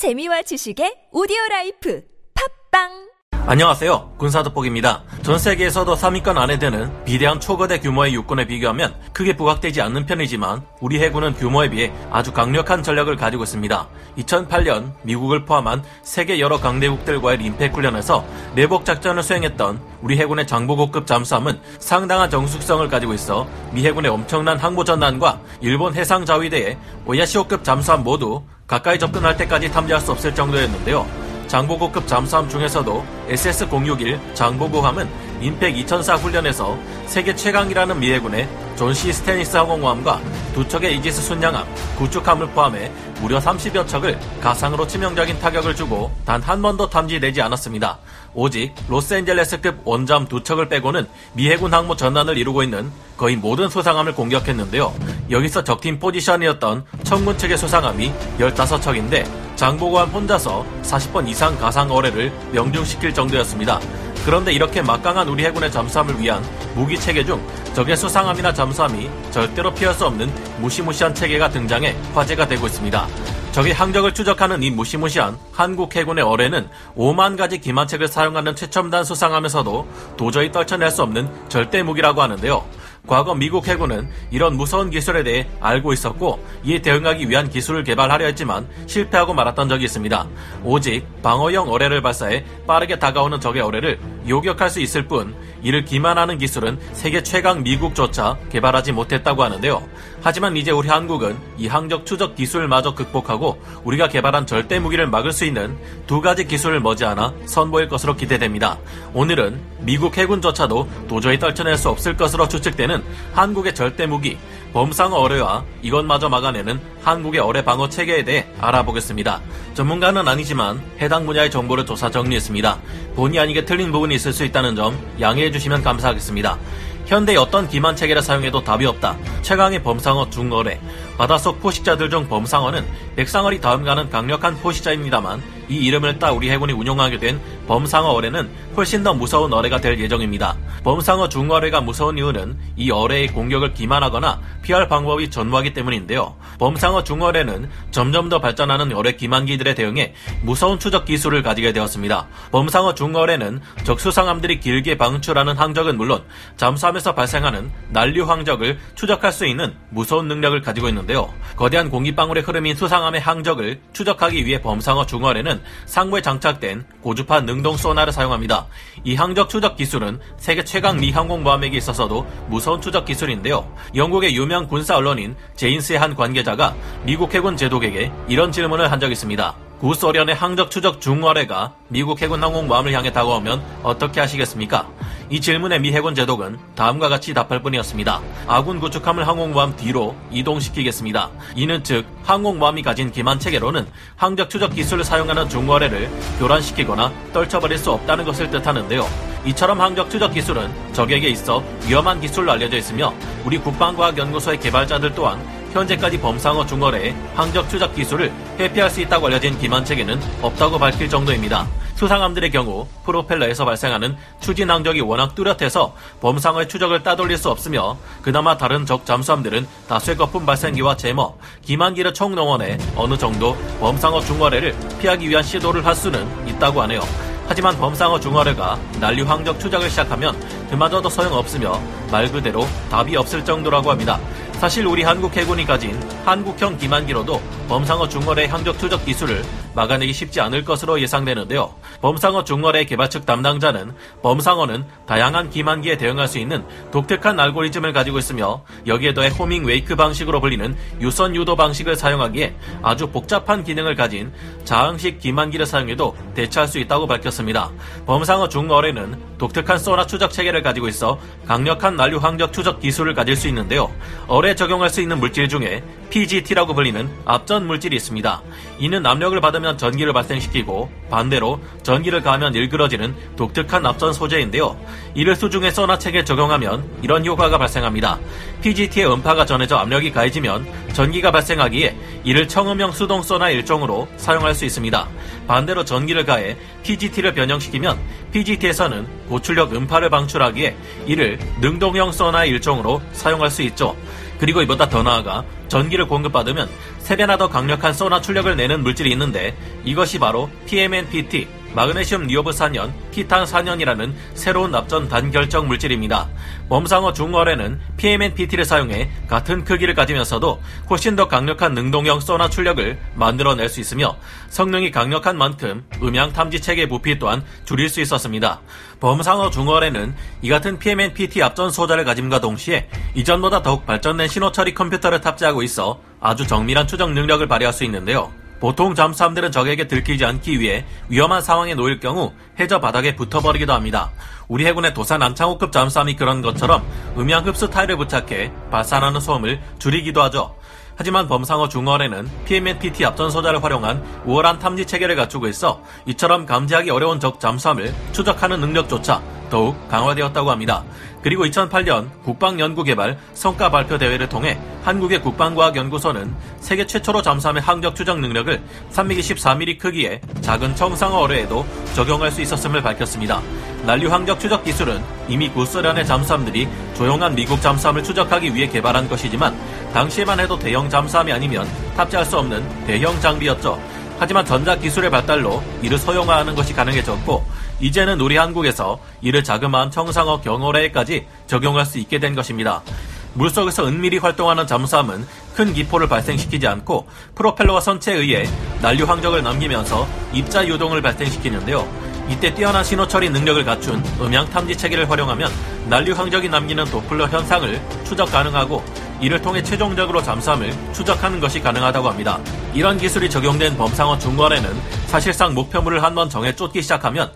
재미와 지식의 오디오 라이프. 팟빵 안녕하세요. 군사도폭입니다. 전 세계에서도 3위권 안에 드는 비대한 초거대 규모의 육군에 비교하면 크게 부각되지 않는 편이지만 우리 해군은 규모에 비해 아주 강력한 전력을 가지고 있습니다. 2008년 미국을 포함한 세계 여러 강대국들과의 림팩 훈련에서 매복 작전을 수행했던 우리 해군의 장보고급 잠수함은 상당한 정숙성을 가지고 있어 미 해군의 엄청난 항모 전단과 일본 해상 자위대의 오야시오급 잠수함 모두 가까이 접근할 때까지 탐지할 수 없을 정도였는데요. 장보고급 잠수함 중에서도 SS-061 장보고함은 림팩 2004 훈련에서 세계 최강이라는 미해군의 존 C. 스테니스 항공모함과 두 척의 이지스 순양함, 구축함을 포함해 무려 30여 척을 가상으로 치명적인 타격을 주고 단 한 번도 탐지되지 않았습니다. 오직 로스앤젤레스급 원잠 두 척을 빼고는 미해군 항모 전단을 이루고 있는 거의 모든 수상함을 공격했는데요. 여기서 적팀 포지션이었던 청군 측의 수상함이 15척인데 장보고함 혼자서 40번 이상 가상 어뢰를 명중시킬 정도였습니다. 그런데 이렇게 막강한 우리 해군의 잠수함을 위한 무기 체계 중 적의 수상함이나 잠수함이 절대로 피할 수 없는 무시무시한 체계가 등장해 화제가 되고 있습니다. 적의 항적을 추적하는 이 무시무시한 한국 해군의 어뢰는 5만 가지 기만책을 사용하는 최첨단 수상함에서도 도저히 떨쳐낼 수 없는 절대 무기라고 하는데요. 과거 미국 해군은 이런 무서운 기술에 대해 알고 있었고 이에 대응하기 위한 기술을 개발하려 했지만 실패하고 말았던 적이 있습니다. 오직 방어형 어뢰를 발사해 빠르게 다가오는 적의 어뢰를 요격할 수 있을 뿐 이를 기만하는 기술은 세계 최강 미국조차 개발하지 못했다고 하는데요. 하지만 이제 우리 한국은 이 항적 추적 기술마저 극복하고 우리가 개발한 절대 무기를 막을 수 있는 두 가지 기술을 머지않아 선보일 것으로 기대됩니다. 오늘은 미국 해군조차도 도저히 떨쳐낼 수 없을 것으로 추측되는 한국의 절대 무기 범상어 어뢰와 이것마저 막아내는 한국의 어뢰 방어 체계에 대해 알아보겠습니다. 전문가는 아니지만 해당 분야의 정보를 조사 정리했습니다. 본의 아니게 틀린 부분이 있을 수 있다는 점 양해해 주시면 감사하겠습니다. 현대 어떤 기만 체계를 사용해도 답이 없다. 최강의 범상어 중어뢰. 바닷속 포식자들 중 범상어는 백상어리 다음 가는 강력한 포식자입니다만 이 이름을 따 우리 해군이 운용하게 된 범상어 어뢰는 훨씬 더 무서운 어뢰가 될 예정입니다. 범상어 중어뢰가 무서운 이유는 이 어뢰의 공격을 기만하거나 피할 방법이 전무하기 때문인데요. 범상어 중어뢰는 점점 더 발전하는 어뢰 기만기들에 대응해 무서운 추적 기술을 가지게 되었습니다. 범상어 중어뢰는 적수상함들이 길게 방출하는 항적은 물론 잠수함에서 발생하는 난류 항적을 추적할 수 있는 무서운 능력을 가지고 있는데요. 거대한 공기방울의 흐름인 수상함의 항적을 추적하기 위해 범상어 중어뢰는 상부에 장착된 고주파 능동 소나를 사용합니다. 이 항적 추적 기술은 세계 최강 미 항공 모함에게 있어서도 무서운 추적 기술인데요. 영국의 유명 군사 언론인 제인스의 한 관계자가 미국 해군 제독에게 이런 질문을 한 적이 있습니다. 구소련의 항적 추적 중어뢰가 미국 해군 항공 모함을 향해 다가오면 어떻게 하시겠습니까? 이 질문에 미 해군 제독은 다음과 같이 답할 뿐이었습니다. 아군 구축함을 항공모함 뒤로 이동시키겠습니다. 이는 즉 항공모함이 가진 기만 체계로는 항적 추적 기술을 사용하는 중어뢰를 교란시키거나 떨쳐버릴 수 없다는 것을 뜻하는데요. 이처럼 항적 추적 기술은 적에게 있어 위험한 기술로 알려져 있으며 우리 국방과학연구소의 개발자들 또한 현재까지 범상어 중어뢰의 항적 추적 기술을 회피할 수 있다고 알려진 기만 체계는 없다고 밝힐 정도입니다. 수상함들의 경우 프로펠러에서 발생하는 추진 항적이 워낙 뚜렷해서 범상어의 추적을 따돌릴 수 없으며 그나마 다른 적 잠수함들은 다수의 거품 발생기와 제머, 기만기를 총동원해 어느 정도 범상어 중어뢰를 피하기 위한 시도를 할 수는 있다고 하네요. 하지만 범상어 중어뢰가 난류 항적 추적을 시작하면 그마저도 소용없으며 말 그대로 답이 없을 정도라고 합니다. 사실 우리 한국 해군이 가진 한국형 기만기로도 범상어 중어뢰 항적 추적 기술을 막아내기 쉽지 않을 것으로 예상되는데요. 범상어 중어뢰 개발 측 담당자는 범상어는 다양한 기만기에 대응할 수 있는 독특한 알고리즘을 가지고 있으며 여기에 더해 호밍 웨이크 방식으로 불리는 유선 유도 방식을 사용하기에 아주 복잡한 기능을 가진 자항식 기만기를 사용해도 대처할 수 있다고 밝혔습니다. 범상어 중어뢰는 독특한 소나 추적 체계를 가지고 있어 강력한 난류 항적 추적 기술을 가질 수 있는데요. 어뢰 적용할 수 있는 물질 중에 PGT라고 불리는 앞전 물질이 있습니다. 이는 압력을 받으면 전기를 발생시키고 반대로 전기를 가하면 일그러지는 독특한 앞전 소재인데요. 이를 수중의 소나책에 적용하면 이런 효과가 발생합니다. PGT의 음파가 전해져 압력이 가해지면 전기가 발생하기에 이를 청음형 수동 소나 일종으로 사용할 수 있습니다. 반대로 전기를 가해 PGT를 변형시키면 PGT에서는 고출력 음파를 방출하기에 이를 능동형 소나 일종으로 사용할 수 있죠. 그리고 이보다 더 나아가 전기를 공급받으면 3배나 더 강력한 소나 출력을 내는 물질이 있는데 이것이 바로 PMNPT, 마그네슘 니오브산연, 티탄산연이라는 새로운 납전 단결정 물질입니다. 범상어 중월에는 PMNPT를 사용해 같은 크기를 가지면서도 훨씬 더 강력한 능동형 소나 출력을 만들어낼 수 있으며 성능이 강력한 만큼 음향 탐지 체계 부피 또한 줄일 수 있었습니다. 범상어 중월에는 이 같은 PMNPT 앞전 소자를 가짐과 동시에 이전보다 더욱 발전된 신호 처리 컴퓨터를 탑재하고 있어 아주 정밀한 추적 능력을 발휘할 수 있는데요. 보통 잠수함들은 적에게 들키지 않기 위해 위험한 상황에 놓일 경우 해저 바닥에 붙어버리기도 합니다. 우리 해군의 도산 남창호급 잠수함이 그런 것처럼 음향 흡수 타일을 부착해 발산하는 소음을 줄이기도 하죠. 하지만 범상어 중월에는 PMNPT 앞전 소자를 활용한 우월한 탐지 체계를 갖추고 있어 이처럼 감지하기 어려운 적 잠수함을 추적하는 능력조차 더욱 강화되었다고 합니다. 그리고 2008년 국방연구개발 성과 발표 대회를 통해 한국의 국방과학연구소는 세계 최초로 잠수함의 항적 추적 능력을 324mm 크기의 작은 청상어 어뢰에도 적용할 수 있었음을 밝혔습니다. 난류 항적 추적 기술은 이미 구소련의 잠수함들이 조용한 미국 잠수함을 추적하기 위해 개발한 것이지만 당시에만 해도 대형 잠수함이 아니면 탑재할 수 없는 대형 장비였죠. 하지만 전자 기술의 발달로 이를 소형화하는 것이 가능해졌고 이제는 우리 한국에서 이를 자그마한 청상어 경어래까지 적용할 수 있게 된 것입니다. 물속에서 은밀히 활동하는 잠수함은 큰 기포를 발생시키지 않고 프로펠러와 선체에 의해 난류 항적을 남기면서 입자 유동을 발생시키는데요. 이때 뛰어난 신호 처리 능력을 갖춘 음향 탐지 체계를 활용하면 난류 항적이 남기는 도플러 현상을 추적 가능하고 이를 통해 최종적으로 잠수함을 추적하는 것이 가능하다고 합니다. 이런 기술이 적용된 범상어 중거래는 사실상 목표물을 한 번 정해 쫓기 시작하면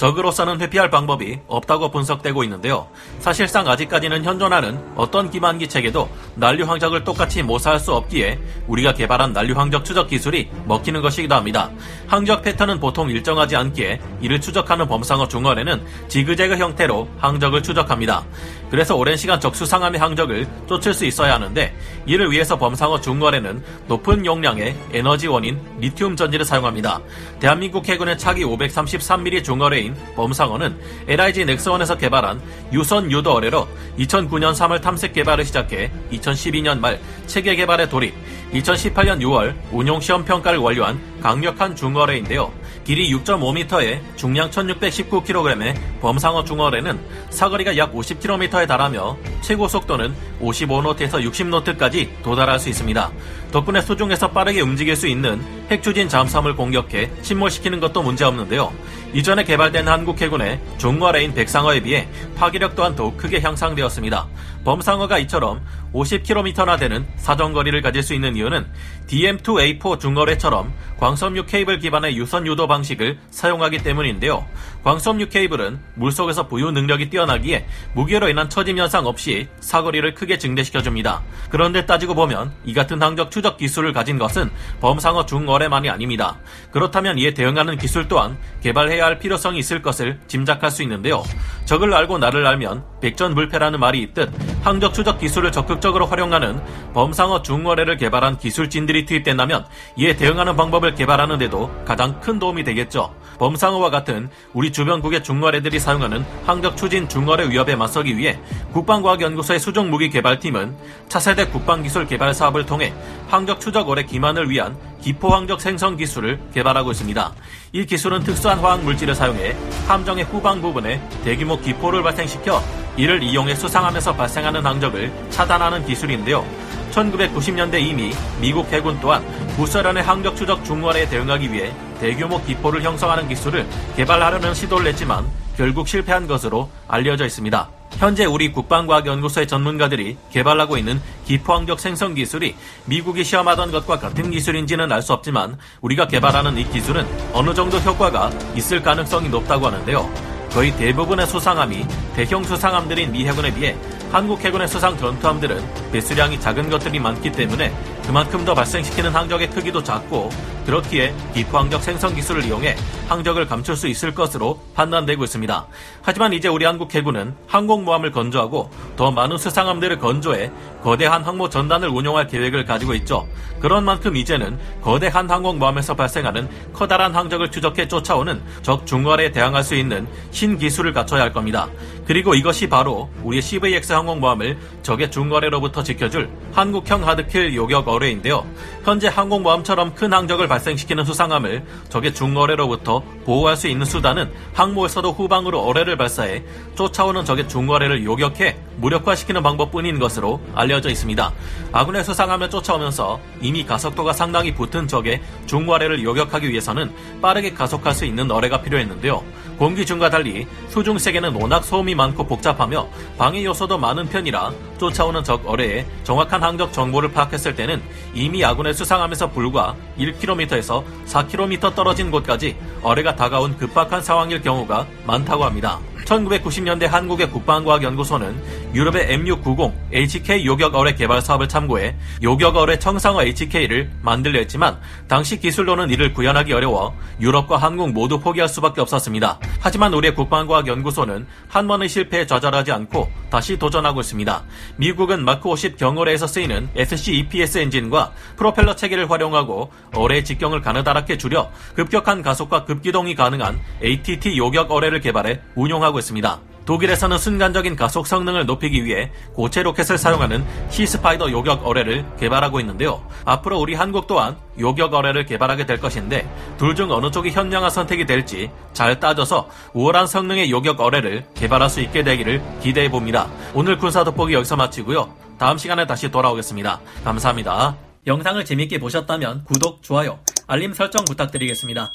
적으로서는 회피할 방법이 없다고 분석되고 있는데요. 사실상 아직까지는 현존하는 어떤 기반기 체계도 난류 항적을 똑같이 모사할 수 없기에 우리가 개발한 난류 항적 추적 기술이 먹히는 것이기도 합니다. 항적 패턴은 보통 일정하지 않기에 이를 추적하는 범상어 중어에는 지그재그 형태로 항적을 추적합니다. 그래서 오랜 시간 적수상함의 항적을 쫓을 수 있어야 하는데 이를 위해서 범상어 중거에는 높은 용량의 에너지원인 리튬 전지를 사용합니다. 대한민국 해군의 차기 533mm 중거래인 범상어는 LIG 넥스원에서 개발한 유선 유도 어뢰로 2009년 3월 탐색 개발을 시작해 2012년 말 체계 개발에 돌입, 2018년 6월 운용 시험 평가를 완료한 강력한 중어뢰인데요. 길이 6.5m에 중량 1619kg의 범상어 중어뢰는 사거리가 약 50km에 달하며 최고 속도는 55노트에서 60노트까지 도달할 수 있습니다. 덕분에 수중에서 빠르게 움직일 수 있는 핵추진 잠수함을 공격해 침몰시키는 것도 문제없는데요. 이전에 개발된 한국 해군의 중거래인 백상어에 비해 파괴력 또한 더욱 크게 향상되었습니다. 범상어가 이처럼 50km나 되는 사정거리를 가질 수 있는 이유는 DM2A4 중거래처럼 광 섬유 케이블 기반의 유선 유도 방식을 사용하기 때문인데요. 광섬유 케이블은 물속에서 부유 능력이 뛰어나기에 무게로 인한 처짐 현상 없이 사거리를 크게 증대시켜줍니다. 그런데 따지고 보면 이 같은 항적 추적 기술을 가진 것은 범상어 중거래만이 아닙니다. 그렇다면 이에 대응하는 기술 또한 개발해야 할 필요성이 있을 것을 짐작할 수 있는데요. 적을 알고 나를 알면 백전불패라는 말이 있듯 항적 추적 기술을 적극적으로 활용하는 범상어 중거래를 개발한 기술진들이 투입된다면 이에 대응하는 방법을 개발하는 데도 가장 큰 도움이 되겠죠. 범상어와 같은 우리 주변국의 중거래들이 사용하는 항적 추진 중거래 위협에 맞서기 위해 국방과학연구소의 수종무기 개발팀은 차세대 국방기술 개발 사업을 통해 항적 추적 어뢰 기만을 위한 기포 항적 생성 기술을 개발하고 있습니다. 이 기술은 특수한 화학 물질을 사용해 함정의 후방 부분에 대규모 기포를 발생시켜 이를 이용해 수상하면서 발생하는 항적을 차단하는 기술인데요. 1990년대 이미 미국 해군 또한 부서련의 항적 추적 중원에 대응하기 위해 대규모 기포를 형성하는 기술을 개발하려는 시도를 했지만 결국 실패한 것으로 알려져 있습니다. 현재 우리 국방과학연구소의 전문가들이 개발하고 있는 기포항적 생성 기술이 미국이 시험하던 것과 같은 기술인지는 알 수 없지만 우리가 개발하는 이 기술은 어느 정도 효과가 있을 가능성이 높다고 하는데요. 거의 대부분의 수상함이 대형 수상함들인 미 해군에 비해 한국 해군의 수상 전투함들은 배수량이 작은 것들이 많기 때문에 그만큼 더 발생시키는 항적의 크기도 작고 그렇기에 기포항적 생성 기술을 이용해 항적을 감출 수 있을 것으로 판단되고 있습니다. 하지만 이제 우리 한국 해군은 항공모함을 건조하고 더 많은 수상함들을 건조해 거대한 항모 전단을 운용할 계획을 가지고 있죠. 그런 만큼 이제는 거대한 항공모함에서 발생하는 커다란 항적을 추적해 쫓아오는 적 중괄에 대항할 수 있는 신기술을 갖춰야 할 겁니다. 그리고 이것이 바로 우리의 CVX 항공모함을 적의 중거래로부터 지켜줄 한국형 하드킬 요격 어뢰인데요. 현재 항공모함처럼 큰 항적을 발생시키는 수상함을 적의 중거래로부터 보호할 수 있는 수단은 항모에서도 후방으로 어뢰를 발사해 쫓아오는 적의 중거래를 요격해 무력화시키는 방법뿐인 것으로 알려져 있습니다. 아군의 수상함을 쫓아오면서 이미 가속도가 상당히 붙은 적의 중거래를 요격하기 위해서는 빠르게 가속할 수 있는 어뢰가 필요했는데요. 공기 중과 달리 수중 세계는 워낙 소음이 많고 복잡하며 방해 요소도 많은 편이라 쫓아오는 적 어뢰의 정확한 항적 정보를 파악했을 때는 이미 아군의 수상함에서 불과 1km에서 4km 떨어진 곳까지 어뢰가 다가온 급박한 상황일 경우가 많다고 합니다. 1990년대 한국의 국방과학연구소는 유럽의 M690 HK 요격 어뢰 개발 사업을 참고해 요격 어뢰 청상어 HK를 만들려 했지만 당시 기술로는 이를 구현하기 어려워 유럽과 한국 모두 포기할 수밖에 없었습니다. 하지만 우리의 국방과학연구소는 한 번의 실패에 좌절하지 않고 다시 도전하고 있습니다. 미국은 마크 50 경어뢰에서 쓰이는 SC-EPS 엔진과 프로펠러 체계를 활용하고 어뢰의 직경을 가느다랗게 줄여 급격한 가속과 급기동이 가능한 ATT 요격 어뢰를 개발해 운용하고 있습니다. 독일에서는 순간적인 가속 성능을 높이기 위해 고체 로켓을 사용하는 시스파이더 요격 어뢰를 개발하고 있는데요. 앞으로 우리 한국 또한 요격 어뢰를 개발하게 될 것인데 둘 중 어느 쪽이 현명한 선택이 될지 잘 따져서 우월한 성능의 요격 어뢰를 개발할 수 있게 되기를 기대해 봅니다. 오늘 군사 돋보기 여기서 마치고요. 다음 시간에 다시 돌아오겠습니다. 감사합니다. 영상을 재밌게 보셨다면 구독, 좋아요, 알림 설정 부탁드리겠습니다.